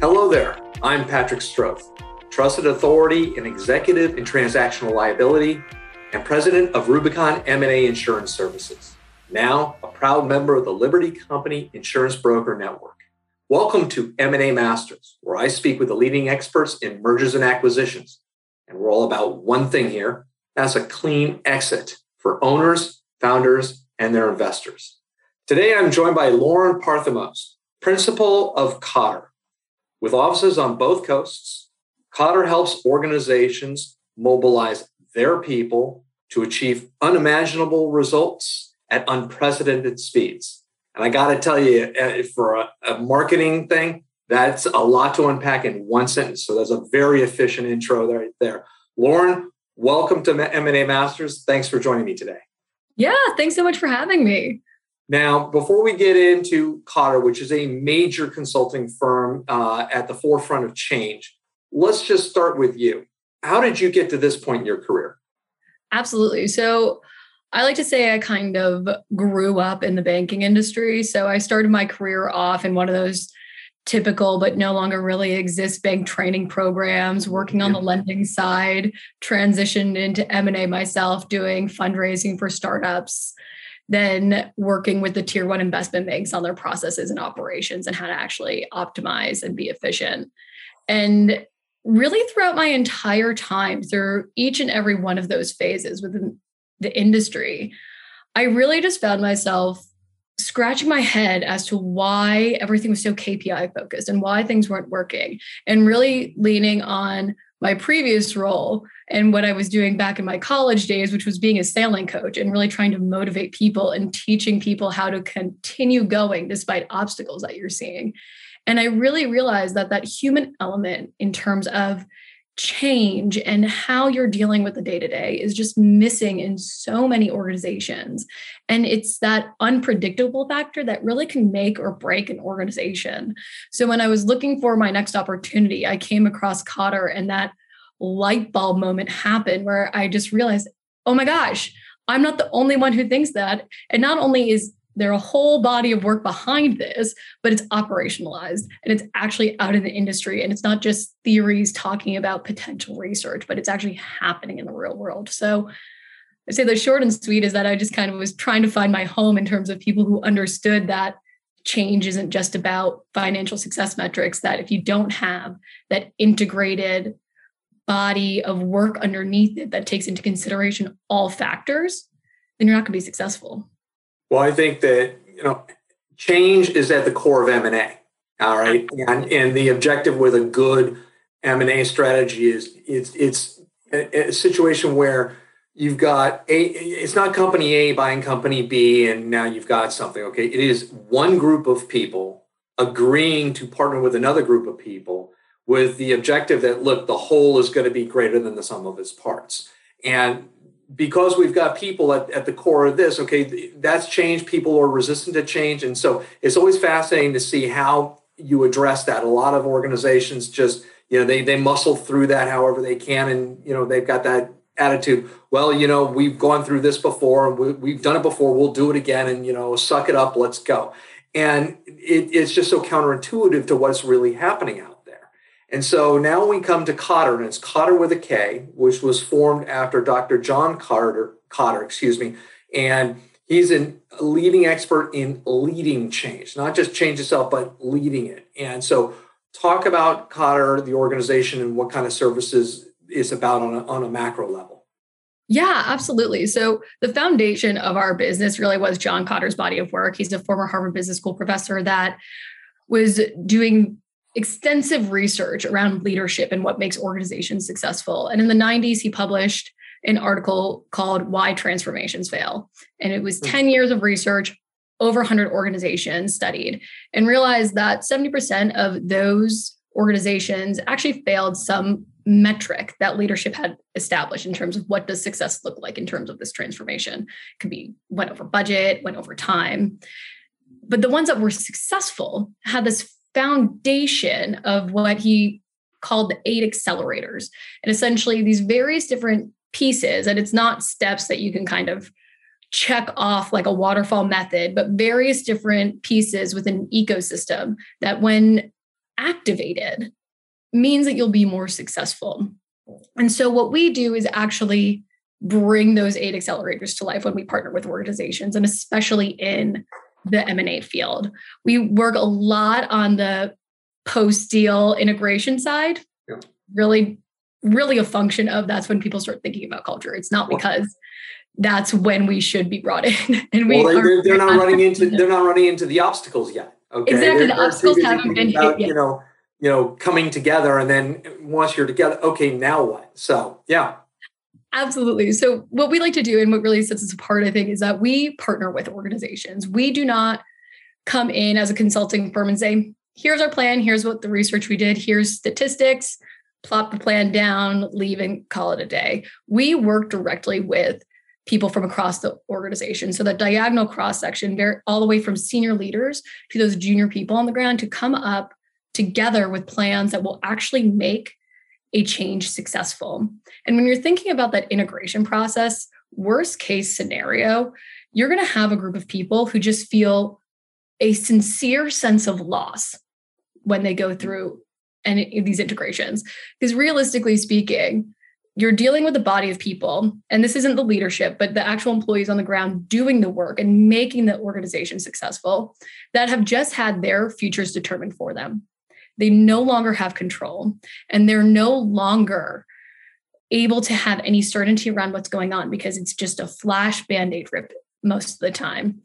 Hello there. I'm Patrick Stroth, trusted authority in executive and transactional liability and president of Rubicon M&A Insurance Services. Now, a proud member of the Liberty Company Insurance Broker Network. Welcome to M&A Masters, where I speak with the leading experts in mergers and acquisitions. And we're all about one thing here, that's a clean exit for owners, founders, and their investors. Today, I'm joined by Lauren Parthamos, principal of Kotter. With offices on both coasts, Kotter helps organizations mobilize their people to achieve unimaginable results at unprecedented speeds. And I got to tell you, uh, for a, a, marketing thing, that's a lot to unpack in one sentence. So that's a very efficient intro right there. Lauren, welcome to M&A Masters. Thanks for joining me today. Yeah, thanks so much for having me. Now, before we get into Kotter, which is a major consulting firm uh, at the forefront of change, let's just start with you. How did you get to this point in your career? Absolutely. So, I like to say I kind of grew up in the banking industry. So, I started my career off in one of those typical but no longer really exist bank training programs working on the lending side transitioned into m&a myself doing fundraising for startups then working with the tier one investment banks on their processes and operations and how to actually optimize and be efficient. And really throughout my entire time through each and every one of those phases within the industry i really just found myself scratching my head as to why everything was so KPI focused and why things weren't working, and really leaning on my previous role and what I was doing back in my college days, which was being a sailing coach and really trying to motivate people and teaching people how to continue going despite obstacles that you're seeing. And I really realized that that human element in terms of change and how you're dealing with the day to day is just missing in so many organizations. And it's that unpredictable factor that really can make or break an organization. So when I was looking for my next opportunity, I came across Kotter and that light bulb moment happened where I just realized, oh my gosh, I'm not the only one who thinks that. And not only is there are a whole body of work behind this, but it's operationalized and it's actually out in the industry. And it's not just theories talking about potential research, but it's actually happening in the real world. So I'd say the short and sweet is that I just kind of was trying to find my home in terms of people who understood that change isn't just about financial success metrics, that if you don't have that integrated body of work underneath it that takes into consideration all factors, then you're not going to be successful. Well, I think that you know change is at the core of M and A. All right, and and the objective with a good M and A strategy is it's it's a, a situation where you've got a it's not company A buying company B and now you've got something. Okay, it is one group of people agreeing to partner with another group of people with the objective that look the whole is going to be greater than the sum of its parts and because we've got people at, at the core of this, okay, that's change. People are resistant to change. And so it's always fascinating to see how you address that. A lot of organizations just, you know, they, they muscle through that however they can. And, you know, they've got that attitude, well, you know, we've gone through this before, we, we've done it before, we'll do it again. And, you know, suck it up, let's go. And it, it's just so counterintuitive to what's really happening out and so now we come to Kotter, and it's Kotter with a K, which was formed after Dr. John Carter, Kotter, excuse me, and he's a leading expert in leading change, not just change itself, but leading it. And so, talk about Kotter, the organization, and what kind of services is about on a, on a macro level. Yeah, absolutely. So the foundation of our business really was John Kotter's body of work. He's a former Harvard Business School professor that was doing extensive research around leadership and what makes organizations successful. And in the 90s, he published an article called Why Transformations Fail. And it was hmm. 10 years of research, over 100 organizations studied, and realized that 70% of those organizations actually failed some metric that leadership had established in terms of what does success look like in terms of this transformation. It could be went over budget, went over time. But the ones that were successful had this foundation of what he called the eight accelerators. And essentially, these various different pieces, and it's not steps that you can kind of check off like a waterfall method, but various different pieces within an ecosystem that when activated means that you'll be more successful. And so what we do is actually bring those eight accelerators to life when we partner with organizations and especially in the M&A field. We work a lot on the post deal integration side. Yeah. Really really a function of that's when people start thinking about culture. It's not because that's when we should be brought in. and we well, they're, they're not running into they're not running into the obstacles yet. Okay, exactly. They're, the obstacles haven't been about, hit yet. You know, you know, coming together, and then once you're together, okay, now what? So yeah. Absolutely. So, what we like to do and what really sets us apart, I think, is that we partner with organizations. We do not come in as a consulting firm and say, here's our plan, here's what the research we did, here's statistics, plop the plan down, leave and call it a day. We work directly with people from across the organization. So that diagonal cross section, all the way from senior leaders to those junior people on the ground to come up together with plans that will actually make a change successful. And when you're thinking about that integration process, worst case scenario, you're going to have a group of people who just feel a sincere sense of loss when they go through and these integrations because realistically speaking you're dealing with a body of people and this isn't the leadership but the actual employees on the ground doing the work and making the organization successful that have just had their futures determined for them they no longer have control and they're no longer able to have any certainty around what's going on because it's just a flash band-aid rip most of the time.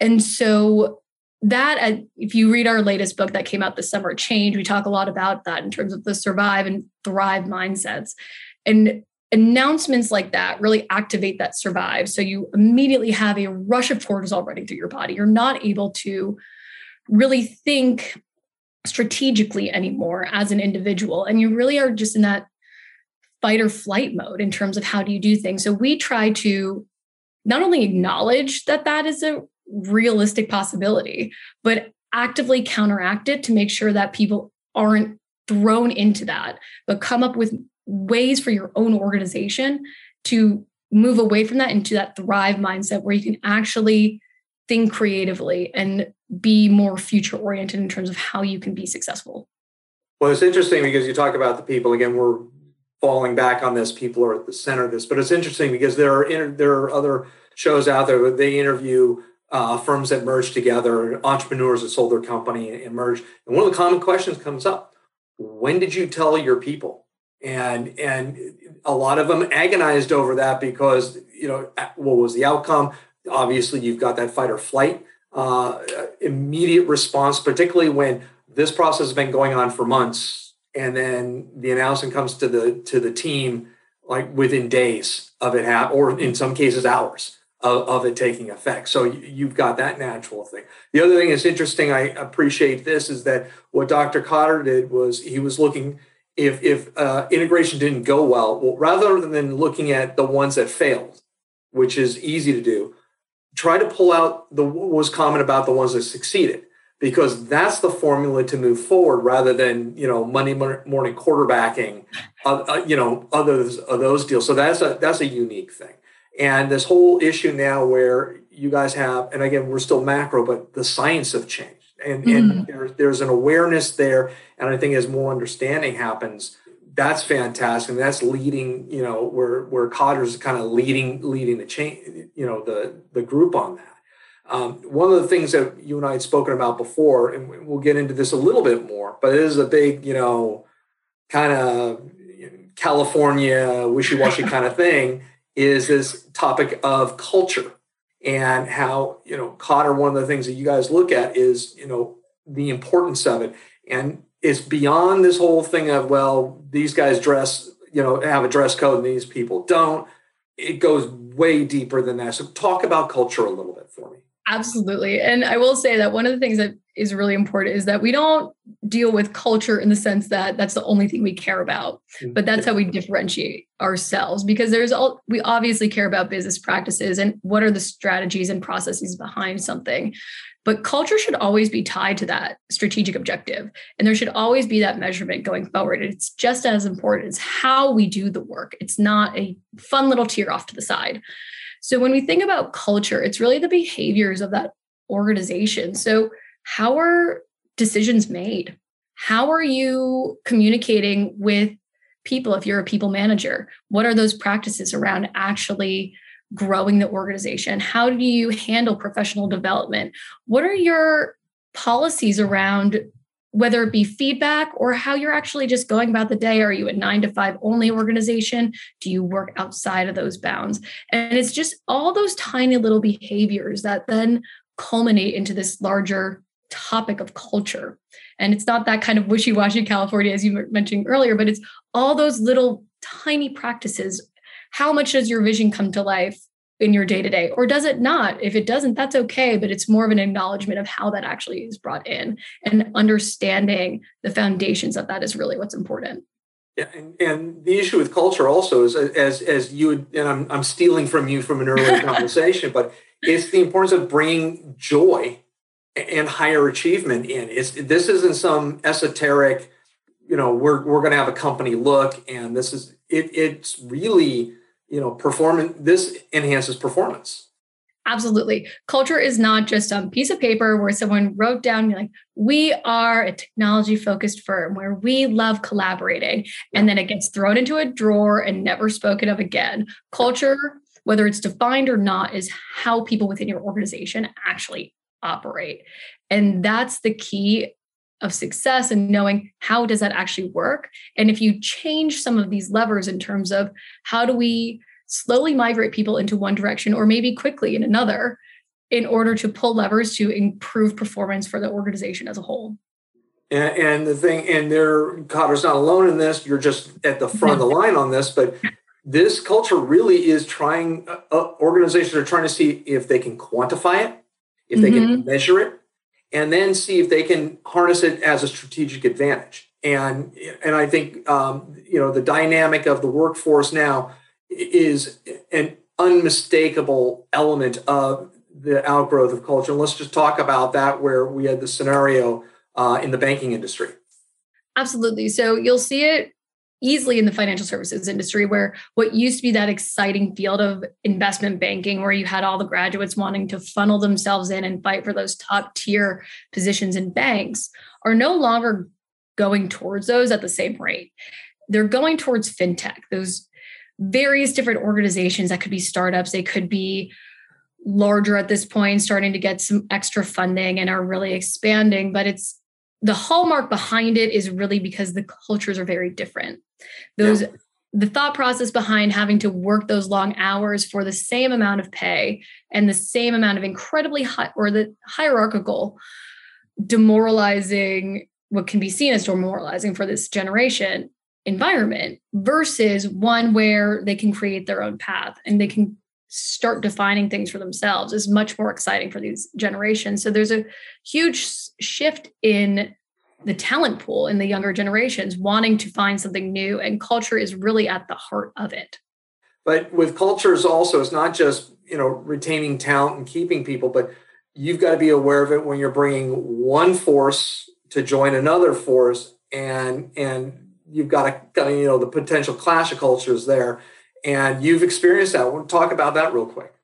And so that uh, if you read our latest book that came out this summer change we talk a lot about that in terms of the survive and thrive mindsets. And announcements like that really activate that survive. So you immediately have a rush of cortisol running through your body. You're not able to really think strategically anymore as an individual. And you really are just in that fight or flight mode in terms of how do you do things. So we try to not only acknowledge that that is a realistic possibility, but actively counteract it to make sure that people aren't thrown into that, but come up with ways for your own organization to move away from that into that thrive mindset where you can actually think creatively and be more future oriented in terms of how you can be successful. Well, it's interesting because you talk about the people again. We're falling back on this. People are at the center of this, but it's interesting because there are there are other shows out there that they interview uh, firms that merge together, entrepreneurs that sold their company and merge. And one of the common questions comes up: When did you tell your people? And and a lot of them agonized over that because you know what was the outcome? Obviously, you've got that fight or flight uh, immediate response, particularly when this process has been going on for months, and then the announcement comes to the to the team like within days of it happen, or in some cases hours of, of it taking effect. So you've got that natural thing. The other thing that's interesting, I appreciate this, is that what Dr. Kotter did was he was looking if if uh, integration didn't go well, well, rather than looking at the ones that failed, which is easy to do, try to pull out the what was common about the ones that succeeded because that's the formula to move forward rather than you know Monday morning quarterbacking, uh, uh, you know others of those deals. So that's a that's a unique thing. And this whole issue now where you guys have, and again, we're still macro, but the science have changed. And, mm-hmm. and there, there's an awareness there. And I think as more understanding happens, that's fantastic. And that's leading, you know, where where Kotter's kind of leading leading the chain, you know, the the group on that. Um, one of the things that you and I had spoken about before, and we'll get into this a little bit more, but it is a big, you know, kind of California wishy-washy kind of thing is this topic of culture and how you know Kotter. One of the things that you guys look at is you know the importance of it, and it's beyond this whole thing of well these guys dress you know have a dress code and these people don't. It goes way deeper than that. So talk about culture a little bit for me. Absolutely. And I will say that one of the things that is really important is that we don't deal with culture in the sense that that's the only thing we care about, mm-hmm. but that's how we differentiate ourselves because there's all we obviously care about business practices and what are the strategies and processes behind something. But culture should always be tied to that strategic objective. And there should always be that measurement going forward. It's just as important as how we do the work. It's not a fun little tier off to the side. So when we think about culture, it's really the behaviors of that organization. So how are decisions made? how are you communicating with people if you're a people manager? What are those practices around actually growing the organization? How do you handle professional development? What are your policies around whether it be feedback or how you're actually just going about the day. Are you a nine to five only organization? Do you work outside of those bounds? And it's just all those tiny little behaviors that then culminate into this larger topic of culture. And it's not that kind of wishy washy California, as you mentioned earlier, but it's all those little tiny practices. How much does your vision come to life in your day to day? Or does it not? If it doesn't, that's okay, but it's more of an acknowledgement of how that actually is brought in and understanding the foundations of that is really what's important. Yeah, and, and the issue with culture also is as as you would, and I'm I'm stealing from you from an earlier conversation, but it's the importance of bringing joy and higher achievement in. It's this isn't some esoteric, you know, we're we're going to have a company look, and this is it. It's really you know performance this enhances performance. Absolutely. Culture is not just a piece of paper where someone wrote down like we are a technology focused firm where we love collaborating and then it gets thrown into a drawer and never spoken of again. Culture whether it's defined or not is how people within your organization actually operate. And that's the key of success and knowing how does that actually work? And if you change some of these levers in terms of how do we slowly migrate people into one direction or maybe quickly in another in order to pull levers to improve performance for the organization as a whole? And, and the thing and there Kotter's not alone in this. You're just at the front of the line on this but this culture really is trying uh, uh organizations are trying to see if they can quantify it if they mm-hmm. can measure it and then see if they can harness it as a strategic advantage. And and I think um, you know the dynamic of the workforce now is an unmistakable element of the outgrowth of culture. And let's just talk about that where we had the scenario uh, in the banking industry. Absolutely. So you'll see it easily in the financial services industry where what used to be that exciting field of investment banking where you had all the graduates wanting to funnel themselves in and fight for those top tier positions in banks are no longer going towards those at the same rate. They're going towards fintech those various different organizations that could be startups. They could be larger at this point starting to get some extra funding and are really expanding but it's the hallmark behind it is really because the cultures are very different. Those yeah. the thought process behind having to work those long hours for the same amount of pay and the same amount of incredibly high or the hierarchical demoralizing what can be seen as demoralizing for this generation environment versus one where they can create their own path and they can start defining things for themselves is much more exciting for these generations. So there's a huge shift in the talent pool in the younger generations wanting to find something new and culture is really at the heart of it. But with cultures also it's not just, you know, retaining talent and keeping people, but you've got to be aware of it when you're bringing one force to join another force and and you've got to you know the potential clash of cultures there and you've experienced that. We'll talk about that real quick.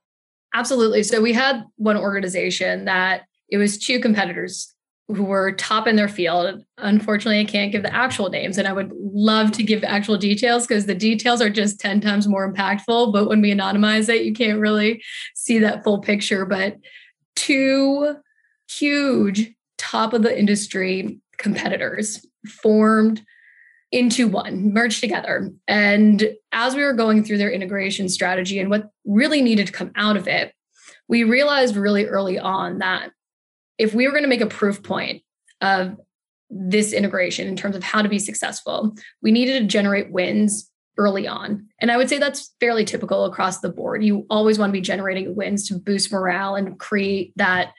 Absolutely. So we had one organization that it was two competitors who were top in their field. Unfortunately, I can't give the actual names, and I would love to give actual details because the details are just 10 times more impactful. But when we anonymize it, you can't really see that full picture. But two huge top of the industry competitors formed into one, merged together. And as we were going through their integration strategy and what really needed to come out of it, we realized really early on that if we were going to make a proof point of this integration in terms of how to be successful, we needed to generate wins early on. And I would say that's fairly typical across the board. You always want to be generating wins to boost morale and create that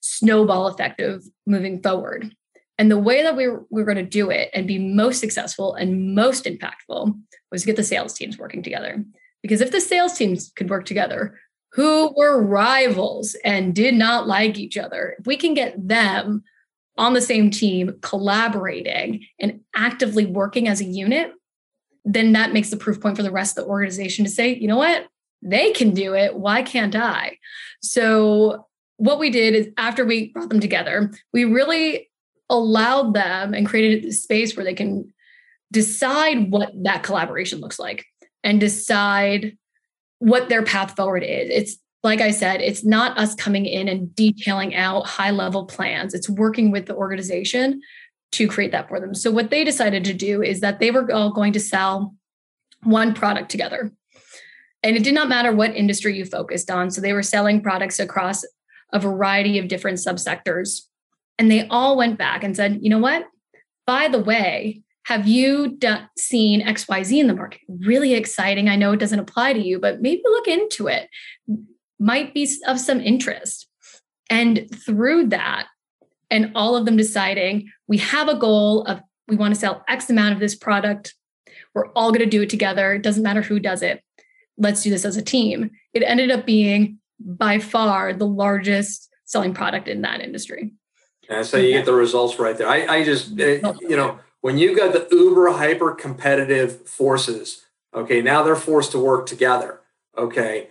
snowball effect of moving forward. And the way that we were, we were going to do it and be most successful and most impactful was to get the sales teams working together. Because if the sales teams could work together, who were rivals and did not like each other, if we can get them on the same team, collaborating and actively working as a unit, then that makes the proof point for the rest of the organization to say, you know what? They can do it. Why can't I? So, what we did is after we brought them together, we really allowed them and created a space where they can decide what that collaboration looks like and decide what their path forward is. It's like I said, it's not us coming in and detailing out high level plans. It's working with the organization to create that for them. So, what they decided to do is that they were all going to sell one product together. And it did not matter what industry you focused on. So, they were selling products across a variety of different subsectors. And they all went back and said, you know what? By the way, have you done, seen XYZ in the market? Really exciting. I know it doesn't apply to you, but maybe look into it. Might be of some interest. And through that, and all of them deciding we have a goal of we want to sell X amount of this product. We're all going to do it together. It doesn't matter who does it. Let's do this as a team. It ended up being by far the largest selling product in that industry. And so you get the results right there. I, I just, uh, you know, when you got the uber hyper competitive forces, okay, now they're forced to work together. Okay.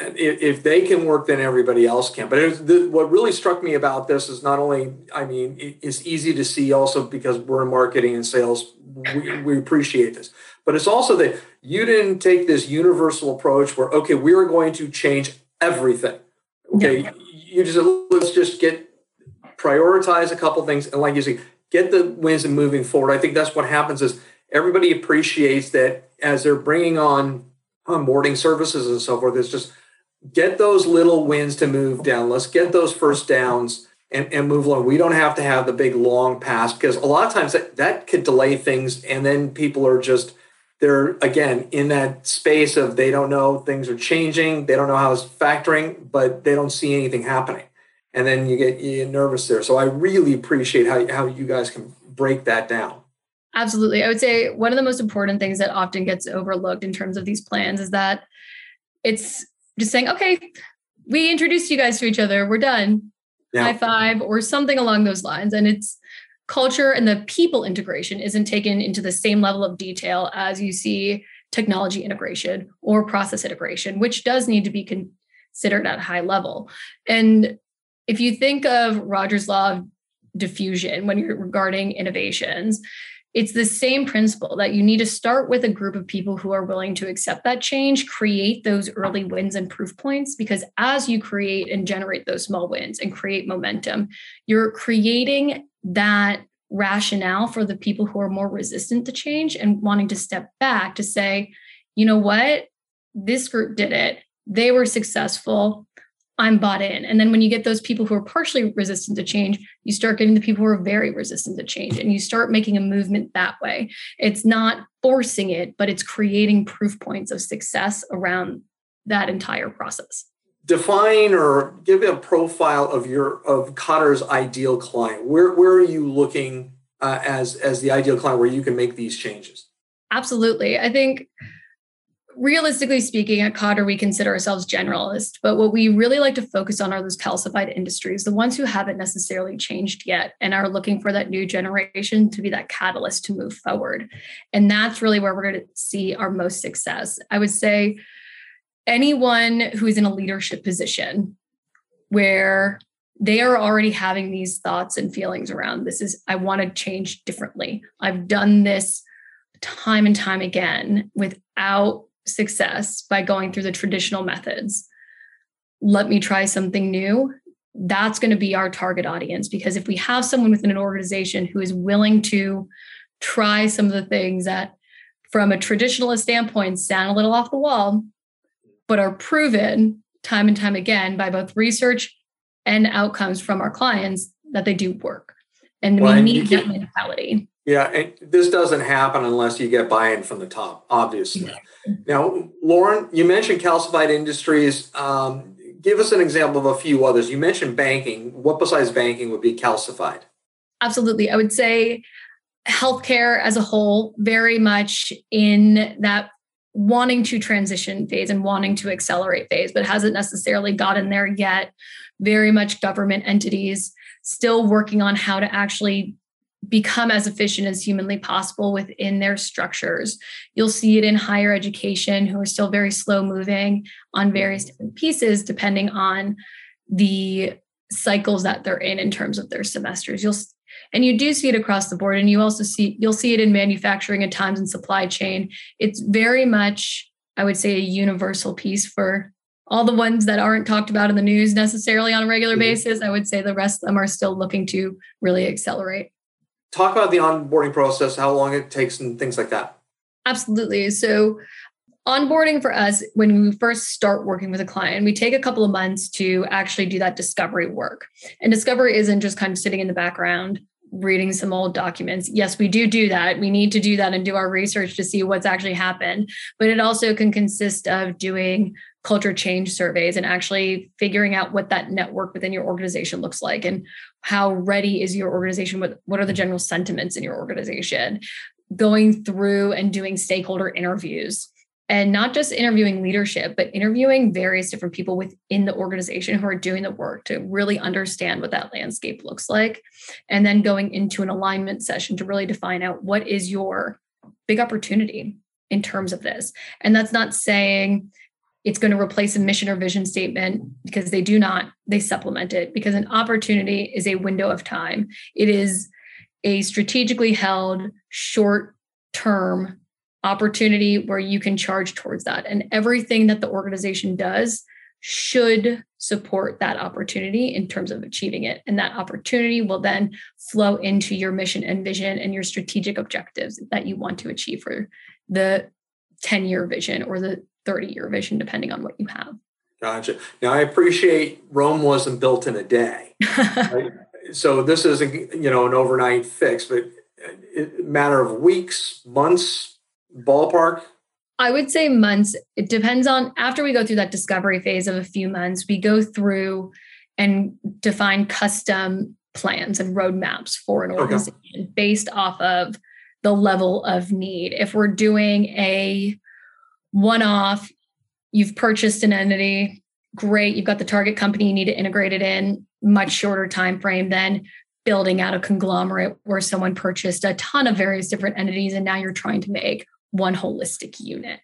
And if, if they can work, then everybody else can. But it the, what really struck me about this is not only, I mean, it, it's easy to see also because we're in marketing and sales, we, we appreciate this. But it's also that you didn't take this universal approach where, okay, we are going to change everything. Okay. Yeah. You just, let's just get, prioritize a couple things. And like you say, get the wins and moving forward. I think that's what happens is everybody appreciates that as they're bringing on onboarding services and so forth. It's just get those little wins to move down. Let's get those first downs and, and move along. We don't have to have the big long pass because a lot of times that, that could delay things. And then people are just, they're again in that space of they don't know things are changing. They don't know how it's factoring, but they don't see anything happening. And then you get, you get nervous there. So I really appreciate how, how you guys can break that down. Absolutely. I would say one of the most important things that often gets overlooked in terms of these plans is that it's just saying, okay, we introduced you guys to each other. We're done. Yeah. High five or something along those lines. And it's culture and the people integration isn't taken into the same level of detail as you see technology integration or process integration, which does need to be considered at a high level. And if you think of Rogers' law of diffusion when you're regarding innovations, it's the same principle that you need to start with a group of people who are willing to accept that change, create those early wins and proof points, because as you create and generate those small wins and create momentum, you're creating that rationale for the people who are more resistant to change and wanting to step back to say, you know what, this group did it. They were successful. I'm bought in. And then when you get those people who are partially resistant to change, you start getting the people who are very resistant to change and you start making a movement that way. It's not forcing it, but it's creating proof points of success around that entire process. Define or give a profile of your of Kotter's ideal client. Where where are you looking uh, as as the ideal client where you can make these changes? Absolutely. I think realistically speaking, at Kotter, we consider ourselves generalist, but what we really like to focus on are those calcified industries, the ones who haven't necessarily changed yet and are looking for that new generation to be that catalyst to move forward. And that's really where we're going to see our most success. I would say anyone who is in a leadership position where they are already having these thoughts and feelings around this is, I want to change differently. I've done this time and time again without success by going through the traditional methods. Let me try something new. That's going to be our target audience because if we have someone within an organization who is willing to try some of the things that, from a traditionalist standpoint, sound a little off the wall, but are proven time and time again by both research and outcomes from our clients that they do work. And well, we need that mentality. Yeah, and this doesn't happen unless you get buy-in from the top, obviously. Yeah. Now, Lauren, you mentioned calcified industries. Um, give us an example of a few others. You mentioned banking. What besides banking would be calcified? Absolutely. I would say healthcare as a whole, very much in that wanting to transition phase and wanting to accelerate phase, but hasn't necessarily gotten there yet. Very much government entities still working on how to actually become as efficient as humanly possible within their structures. You'll see it in higher education, who are still very slow moving on various different pieces, depending on the cycles that they're in in terms of their semesters. You'll and you do see it across the board and you also see you'll see it in manufacturing at times in supply chain. It's very much I would say a universal piece for all the ones that aren't talked about in the news necessarily on a regular mm-hmm. basis. I would say the rest of them are still looking to really accelerate. Talk about the onboarding process, how long it takes and things like that. Absolutely. So onboarding for us when we first start working with a client we take a couple of months to actually do that discovery work and discovery isn't just kind of sitting in the background reading some old documents yes we do do that we need to do that and do our research to see what's actually happened but it also can consist of doing culture change surveys and actually figuring out what that network within your organization looks like and how ready is your organization what, what are the general sentiments in your organization going through and doing stakeholder interviews and not just interviewing leadership, but interviewing various different people within the organization who are doing the work to really understand what that landscape looks like. And then going into an alignment session to really define out what is your big opportunity in terms of this. And that's not saying it's going to replace a mission or vision statement because they do not, they supplement it because an opportunity is a window of time. It is a strategically held short term opportunity where you can charge towards that. And everything that the organization does should support that opportunity in terms of achieving it. And that opportunity will then flow into your mission and vision and your strategic objectives that you want to achieve for the 10 year vision or the 30 year vision, depending on what you have. Gotcha. Now, I appreciate Rome wasn't built in a day. right? So this isn't, you know, an overnight fix, but uh, a matter of weeks, months, ballpark? I would say months. It depends on after we go through that discovery phase of a few months, we go through and define custom plans and roadmaps for an organization okay. based off of the level of need. If we're doing a one off, you've purchased an entity, great, you've got the target company you need to integrate it in, much shorter time frame than building out a conglomerate where someone purchased a ton of various different entities and now you're trying to make one holistic unit.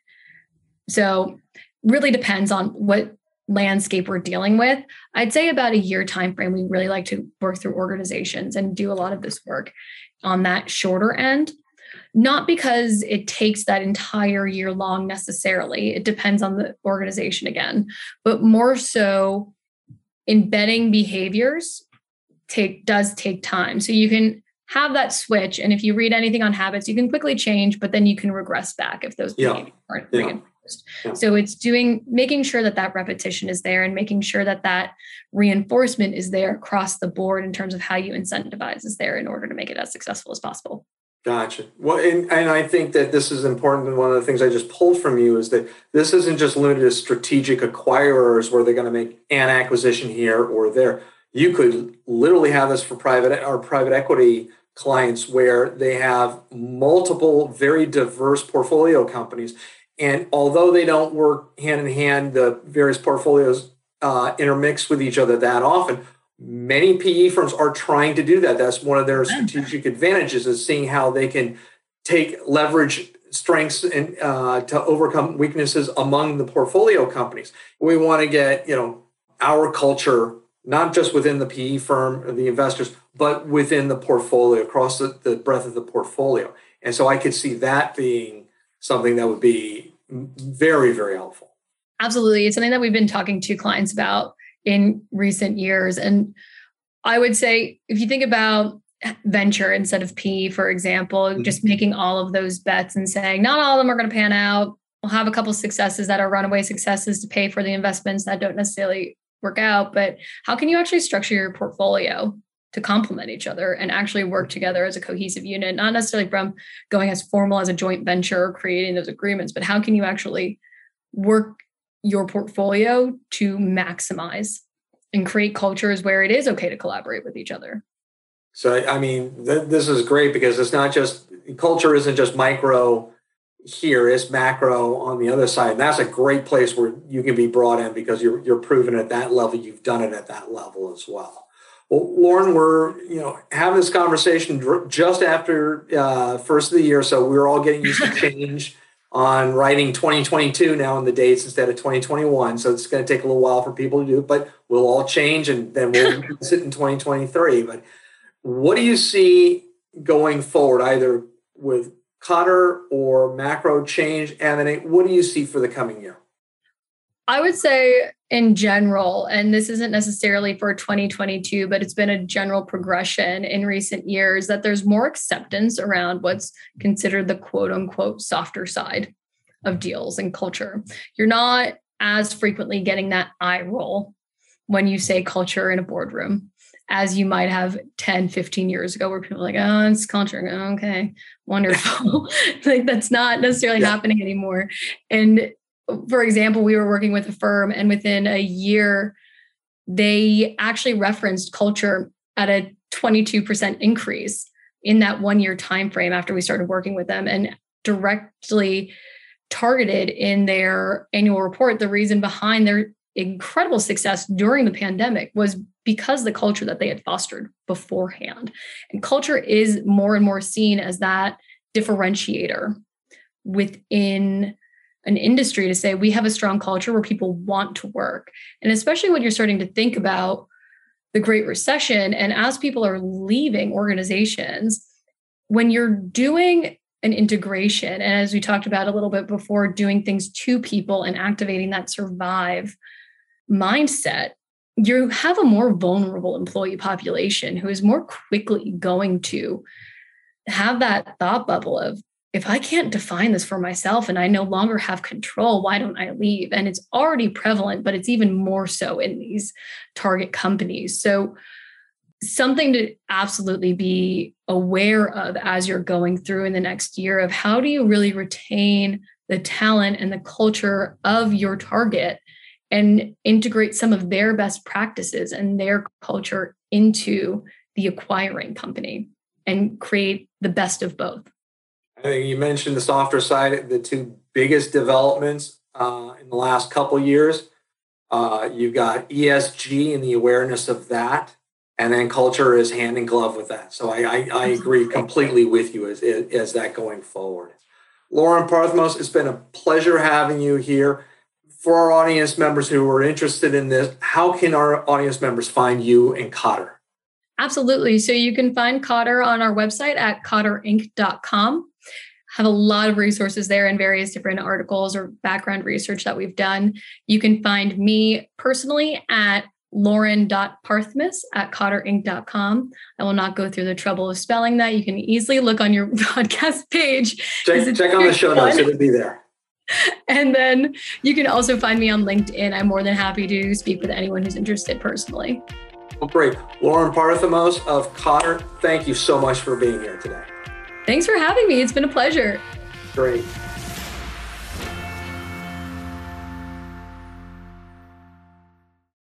So really depends on what landscape we're dealing with. I'd say about a year time frame. We really like to work through organizations and do a lot of this work on that shorter end. Not because it takes that entire year long necessarily. It depends on the organization again, but more so embedding behaviors take does take time. So you can have that switch. And if you read anything on habits, you can quickly change, but then you can regress back if those yeah. behaviors aren't yeah. reinforced. Yeah. So it's doing, making sure that that repetition is there and making sure that that reinforcement is there across the board in terms of how you incentivize is there in order to make it as successful as possible. Gotcha. Well, and, and I think that this is important. And one of the things I just pulled from you is that this isn't just limited to strategic acquirers where they're going to make an acquisition here or there. You could literally have this for private or private equity clients where they have multiple very diverse portfolio companies and although they don't work hand in hand the various portfolios uh, intermix with each other that often many pe firms are trying to do that that's one of their strategic advantages is seeing how they can take leverage strengths and uh, to overcome weaknesses among the portfolio companies we want to get you know our culture not just within the PE firm, the investors, but within the portfolio, across the, the breadth of the portfolio. And so I could see that being something that would be very, very helpful. Absolutely. It's something that we've been talking to clients about in recent years. And I would say, if you think about venture instead of P, for example, mm-hmm. just making all of those bets and saying, not all of them are going to pan out. We'll have a couple successes that are runaway successes to pay for the investments that don't necessarily work out, but how can you actually structure your portfolio to complement each other and actually work together as a cohesive unit, not necessarily from going as formal as a joint venture or creating those agreements, but how can you actually work your portfolio to maximize and create cultures where it is okay to collaborate with each other? So, I mean, th- this is great because it's not just culture isn't just micro here, it's macro on the other side. And that's a great place where you can be brought in because you're you're proven at that level. You've done it at that level as well. Well, Lauren, we're you know having this conversation just after uh, first of the year, so we're all getting used to change. On writing 2022 now in the dates instead of 2021. So it's going to take a little while for people to do it, but we'll all change and then we'll sit in 2023. But what do you see going forward, either with Kotter or macro change M&A? What do you see for the coming year? I would say in general, and this isn't necessarily for 2022, but it's been a general progression in recent years that there's more acceptance around what's considered the quote unquote softer side of deals and culture. You're not as frequently getting that eye roll when you say culture in a boardroom as you might have 10, 15 years ago, where people are like, oh, it's culture. Okay, wonderful. like that's not necessarily yeah. happening anymore. And for example, we were working with a firm, and within a year, they actually referenced culture at a 22% increase in that one year time frame after we started working with them and directly targeted in their annual report. The reason behind their incredible success during the pandemic was because the culture that they had fostered beforehand. And culture is more and more seen as that differentiator within an industry to say we have a strong culture where people want to work. And especially when you're starting to think about the Great Recession and as people are leaving organizations, when you're doing an integration, and as we talked about a little bit before, doing things to people and activating that survive mindset, you have a more vulnerable employee population who is more quickly going to have that thought bubble of if I can't define this for myself and I no longer have control, why don't I leave? And it's already prevalent, but it's even more so in these target companies. So, something to absolutely be aware of as you're going through in the next year of how do you really retain the talent and the culture of your target and integrate some of their best practices and their culture into the acquiring company and create the best of both. I think you mentioned the softer side, the two biggest developments uh, in the last couple years. Uh, you've got ESG and the awareness of that, and then culture is hand in glove with that. So I, I, I agree completely with you as, as that going forward. Lauren Parthamos, it's been a pleasure having you here. For our audience members who are interested in this, how can our audience members find you and Kotter? Absolutely. So you can find Kotter on our website at kotterinc.com have a lot of resources there and various different articles or background research that we've done. You can find me personally at lauren.parthmas at kotterinc.com. I will not go through the trouble of spelling that. You can easily look on your podcast page. Check, check on the show notes, it'll be there. And then you can also find me on LinkedIn. I'm more than happy to speak with anyone who's interested personally. Well, great. Lauren Parthamos of Kotter, thank you so much for being here today. Thanks for having me. It's been a pleasure. Great.